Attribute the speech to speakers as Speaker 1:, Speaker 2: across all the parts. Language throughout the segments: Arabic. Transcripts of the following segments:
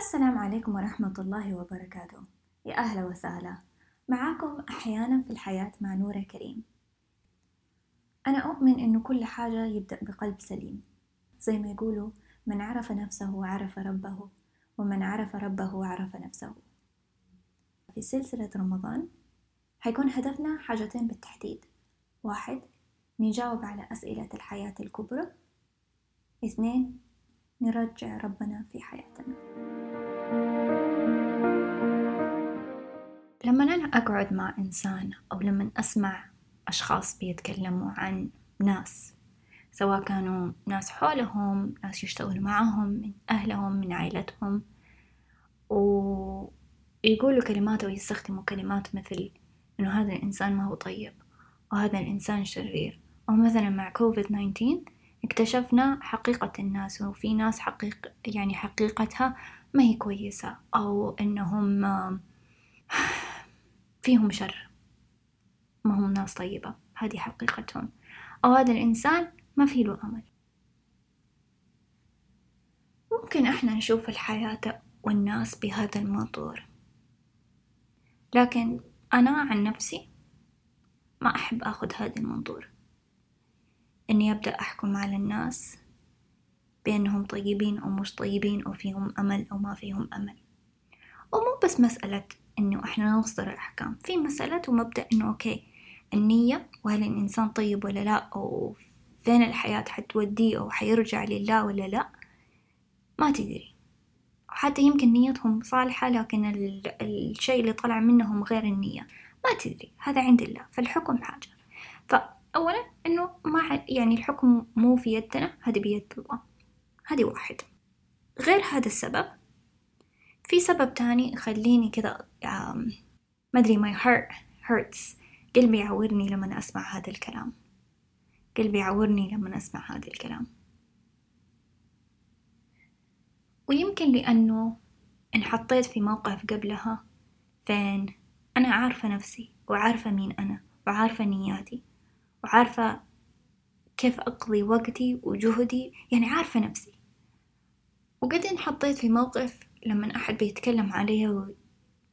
Speaker 1: السلام عليكم ورحمة الله وبركاته. يا أهلا وسهلا. معاكم أحيانا في الحياة مع نورة كريم. أنا أؤمن إنه كل حاجة يبدأ بقلب سليم. زي ما يقولوا من عرف نفسه عرف ربه ومن عرف ربه عرف نفسه. في سلسلة رمضان حيكون هدفنا حاجتين بالتحديد. واحد نجاوب على أسئلة الحياة الكبرى. اثنين نرجع ربنا في حياتنا. لما أنا أقعد مع إنسان أو لما أسمع أشخاص بيتكلموا عن ناس سواء كانوا ناس حولهم ناس يشتغلوا معاهم من أهلهم من عائلتهم ويقولوا كلمات أو يستخدموا كلمات مثل إنه هذا الإنسان ما هو طيب وهذا الإنسان شرير أو مثلا مع كوفيد 19 اكتشفنا حقيقة الناس وفي ناس حقيق يعني حقيقتها ما هي كويسة أو إنهم فيهم شر. ما هم ناس طيبة. هذه حقيقتهم. أو هذا الإنسان ما في له أمل. ممكن إحنا نشوف الحياة والناس بهذا المنظور. لكن أنا عن نفسي ما أحب أخذ هذا المنظور. إني أبدأ أحكم على الناس بأنهم طيبين أو مش طيبين أو فيهم أمل أو ما فيهم أمل. ومو بس مسألة إنه إحنا نصدر الأحكام. في مسألة ومبدأ إنه أوكي النية وهل الإنسان طيب ولا لا؟ أو فين الحياة حتوديه أو حيرجع لله ولا لا؟ ما تدري. حتى يمكن نيتهم صالحة لكن الشيء اللي طلع منهم غير النية. ما تدري. هذا عند الله. فالحكم حاجة. فأولا إنه ما يعني الحكم مو في يدنا هذا بيد الله. هذه واحد. غير هذا السبب في سبب تاني يخليني كذا ما أدري my heart hurts. قلبي يعورني لما أسمع هذا الكلام. قلبي يعورني لما أسمع هذا الكلام. ويمكن لأنه انحطيت في موقف قبلها فين أنا عارفة نفسي وعارفة مين أنا وعارفة نياتي وعارفة كيف أقضي وقتي وجهدي يعني عارفة نفسي. وقد انحطيت في موقف لما أحد بيتكلم علي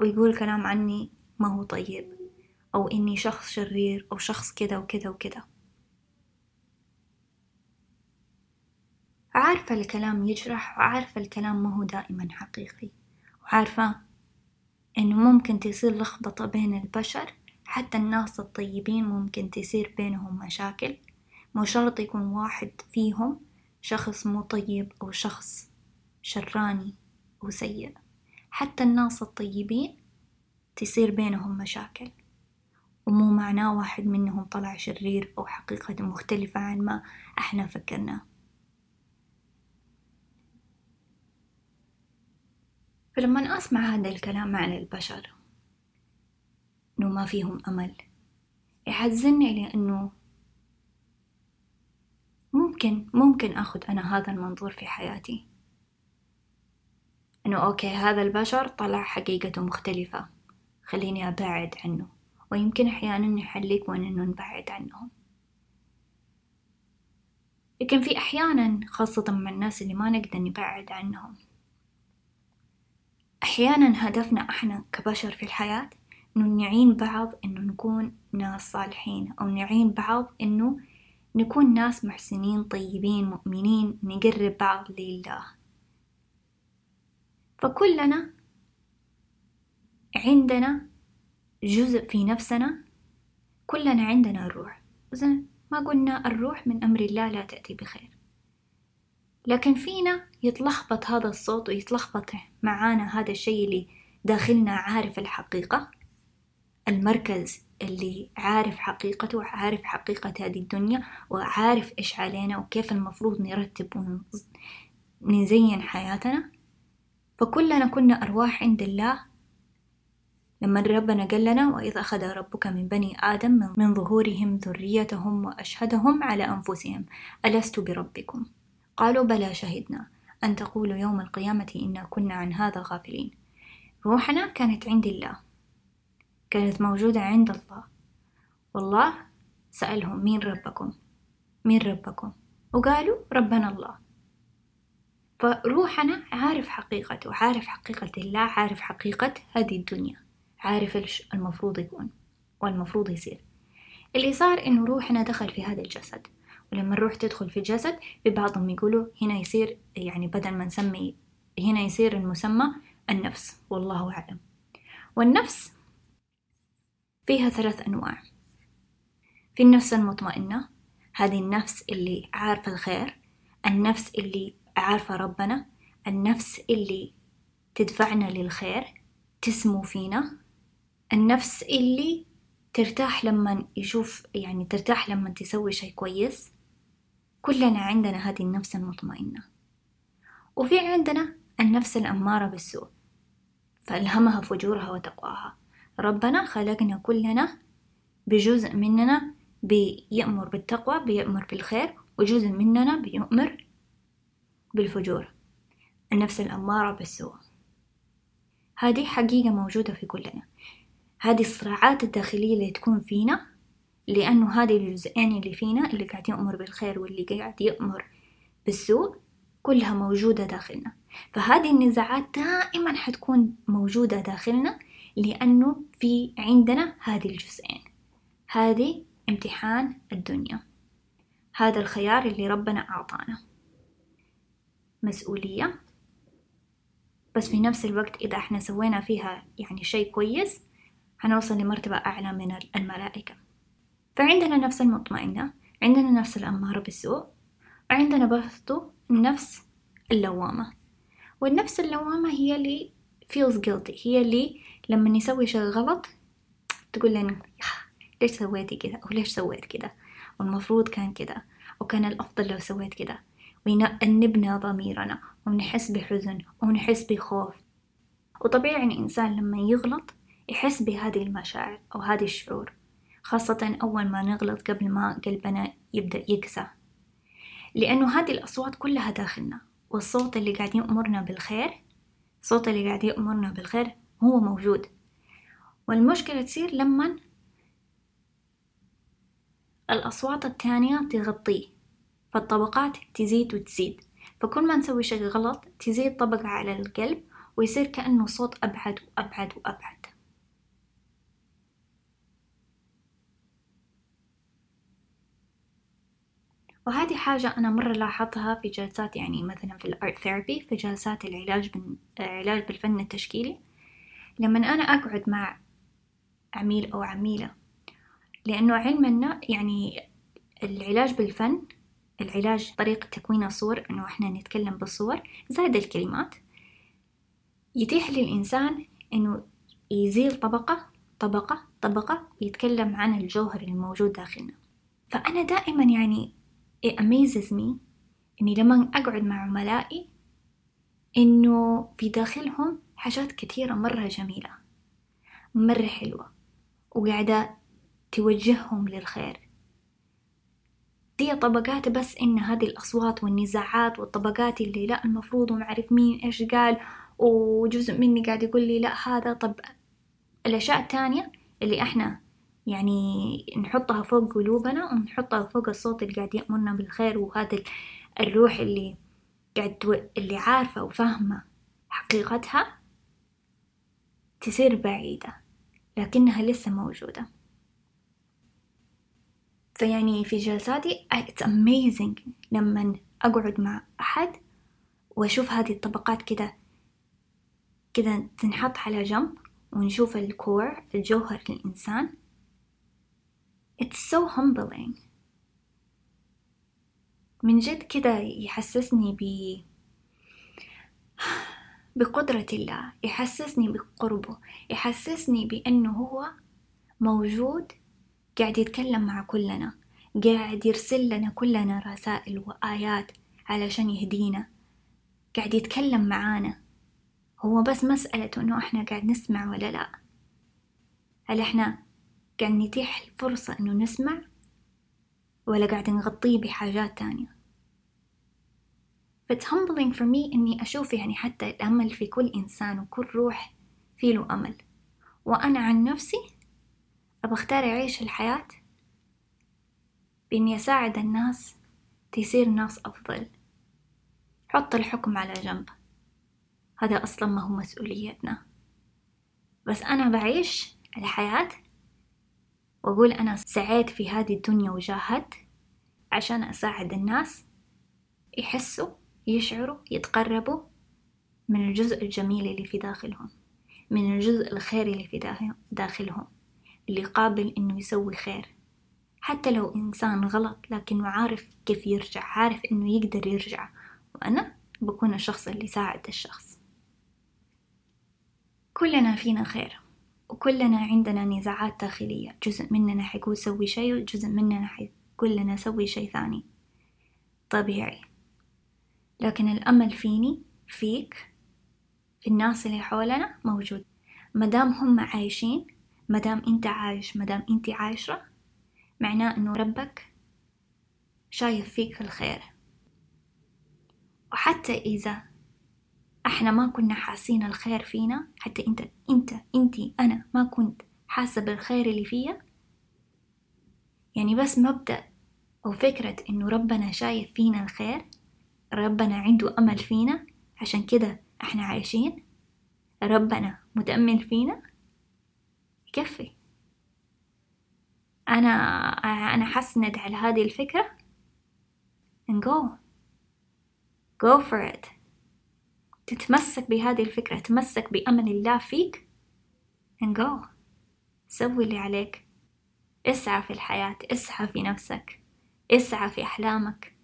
Speaker 1: ويقول كلام عني ما هو طيب أو إني شخص شرير أو شخص كذا وكذا وكذا. عارفة الكلام يجرح وعارفة الكلام ما هو دائما حقيقي. وعارفة إنه ممكن تصير لخبطة بين البشر حتى الناس الطيبين ممكن تصير بينهم مشاكل. مو شرط يكون واحد فيهم شخص مو طيب أو شخص شراني. وسيء حتى الناس الطيبين تصير بينهم مشاكل ومو معناه واحد منهم طلع شرير أو حقيقة مختلفة عن ما إحنا فكرناه فلما أسمع هذا الكلام عن البشر إنه ما فيهم أمل يحزنني لأنه ممكن ممكن أخذ أنا هذا المنظور في حياتي. إنه أوكي هذا البشر طلع حقيقته مختلفة. خليني أبعد عنه. ويمكن أحيانا نحل يكون إنه نبعد عنهم. لكن في أحيانا خاصة مع الناس اللي ما نقدر نبعد عنهم. أحيانا هدفنا إحنا كبشر في الحياة إنه نعين بعض إنه نكون ناس صالحين أو نعين بعض إنه نكون ناس محسنين طيبين مؤمنين نقرب بعض لله. فكلنا عندنا جزء في نفسنا. كلنا عندنا الروح. إذا ما قلنا الروح من أمر الله لا تأتي بخير. لكن فينا يتلخبط هذا الصوت ويتلخبط معانا هذا الشيء اللي داخلنا عارف الحقيقة. المركز اللي عارف حقيقته وعارف حقيقة هذه الدنيا وعارف إيش علينا وكيف المفروض نرتب ونزين حياتنا. فكلنا كنا أرواح عند الله. لما ربنا قال لنا وإذ أخذ ربك من بني آدم من ظهورهم ذريتهم وأشهدهم على أنفسهم ألست بربكم؟ قالوا بلى شهدنا أن تقولوا يوم القيامة إنا كنا عن هذا غافلين. روحنا كانت عند الله كانت موجودة عند الله. والله سألهم مين ربكم؟ مين ربكم؟ وقالوا ربنا الله. فروحنا عارف حقيقته عارف حقيقة الله عارف حقيقة هذه الدنيا عارف إيش المفروض يكون والمفروض يصير. اللي صار إنه روحنا دخل في هذا الجسد ولما الروح تدخل في الجسد في بعضهم يقولوا هنا يصير يعني بدل ما نسمي هنا يصير المسمى النفس والله أعلم. والنفس فيها ثلاث أنواع. في النفس المطمئنة هذه النفس اللي عارفة الخير النفس اللي عارفة ربنا النفس اللي تدفعنا للخير تسمو فينا النفس اللي ترتاح لما يشوف يعني ترتاح لما تسوي شي كويس. كلنا عندنا هذه النفس المطمئنة. وفي عندنا النفس الأمارة بالسوء فألهمها فجورها وتقواها. ربنا خلقنا كلنا بجزء مننا بيأمر بالتقوى بيأمر بالخير وجزء مننا بيؤمر بالفجور. النفس الأمارة بالسوء. هذه حقيقة موجودة في كلنا. هذه الصراعات الداخلية اللي تكون فينا لأنه هذه الجزئين اللي فينا اللي قاعد يأمر بالخير واللي قاعد يأمر بالسوء كلها موجودة داخلنا. فهذه النزاعات دائما حتكون موجودة داخلنا لأنه في عندنا هذه الجزئين. هذه امتحان الدنيا. هذا الخيار اللي ربنا أعطانا. مسؤولية. بس في نفس الوقت إذا إحنا سوينا فيها يعني شيء كويس حنوصل لمرتبة أعلى من الملائكة. فعندنا نفس المطمئنة عندنا النفس الأمارة بالسوء وعندنا برضو النفس اللوامة. والنفس اللوامة هي اللي feels guilty هي اللي لما نسوي شيء غلط تقول لنا ليش سويتي كذا؟ أو ليش سويت كذا؟ والمفروض كان كذا وكان الأفضل لو سويت كذا. ويأنبنا ضميرنا ونحس بحزن ونحس بخوف. وطبيعي الإنسان لما يغلط يحس بهذه المشاعر أو هذه الشعور خاصة أول ما نغلط قبل ما قلبنا يبدأ يكسى. لأنه هذه الأصوات كلها داخلنا والصوت اللي قاعد يأمرنا بالخير الصوت اللي قاعد يأمرنا بالخير هو موجود. والمشكلة تصير لما الأصوات التانية تغطيه فالطبقات تزيد وتزيد. فكل ما نسوي شيء غلط تزيد طبقة على القلب ويصير كأنه صوت أبعد وأبعد وأبعد. وهذه حاجة أنا مرة لاحظتها في جلسات يعني مثلا في الأرت ثيرابي في جلسات العلاج العلاج بالفن التشكيلي. لما أنا أقعد مع عميل أو عميلة لأنه علمنا يعني العلاج بالفن العلاج طريقة تكوين الصور إنه إحنا نتكلم بالصور زائد الكلمات. يتيح للإنسان إنه يزيل طبقة طبقة طبقة يتكلم عن الجوهر الموجود داخلنا. فأنا دائما يعني it amazes me إني لما أقعد مع عملائي إنه في داخلهم حاجات كثيرة مرة جميلة مرة حلوة وقاعدة توجههم للخير. دي طبقات بس إن هذه الأصوات والنزاعات والطبقات اللي لا المفروض ومعرف مين إيش قال وجزء مني قاعد يقول لي لا هذا طب الأشياء التانية اللي إحنا يعني نحطها فوق قلوبنا ونحطها فوق الصوت اللي قاعد يأمرنا بالخير وهذا الروح اللي قاعد. اللي عارفة وفاهمة حقيقتها تصير بعيدة لكنها لسه موجودة فيعني في جلساتي it's amazing لما أقعد مع أحد وأشوف هذه الطبقات كده كده تنحط على جنب ونشوف الكور الجوهر للإنسان. It's so humbling. من جد كده يحسسني ب بقدرة الله يحسسني بقربه يحسسني بأنه هو موجود قاعد يتكلم مع كلنا قاعد يرسل لنا كلنا رسائل وآيات علشان يهدينا. قاعد يتكلم معانا. هو بس مسألة إنه إحنا قاعد نسمع ولا لأ؟ هل إحنا قاعد نتيح فرصة إنه نسمع؟ ولا قاعد نغطيه بحاجات تانية؟ It's humbling for me إني أشوف يعني حتى الأمل في كل إنسان وكل روح في له أمل. وأنا عن نفسي أختار أعيش الحياة بإني أساعد الناس تصير ناس أفضل. حط الحكم على جنب. هذا أصلا ما هو مسؤوليتنا. بس أنا بعيش الحياة وأقول أنا سعيت في هذه الدنيا وجاهدت عشان أساعد الناس يحسوا يشعروا يتقربوا من الجزء الجميل اللي في داخلهم من الجزء الخيري اللي في داخلهم. اللي قابل إنه يسوي خير. حتى لو إنسان غلط لكنه عارف كيف يرجع عارف إنه يقدر يرجع. وأنا بكون الشخص اللي يساعد الشخص. كلنا فينا خير وكلنا عندنا نزاعات داخلية. جزء مننا حيقول سوي شيء وجزء مننا حيقول لنا سوي شيء ثاني. طبيعي. لكن الأمل فيني فيك في الناس اللي حولنا موجود. مدام هم عايشين مدام انت عايش مدام انت عايشة معناه انه ربك شايف فيك الخير. وحتى إذا إحنا ما كنا حاسين الخير فينا حتى انت انت انتي أنا ما كنت حاسة بالخير اللي فيا يعني بس مبدأ أو فكرة إنه ربنا شايف فينا الخير ربنا عنده أمل فينا عشان كده إحنا عايشين ربنا متأمل فينا يكفي. أنا أنا حسند على هذه الفكرة. And go. Go for it. تتمسك بهذه الفكرة تمسك بأمل الله فيك. And go. سوي اللي عليك. اسعى في الحياة اسعى في نفسك. اسعى في أحلامك.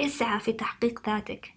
Speaker 1: اسعى في تحقيق ذاتك.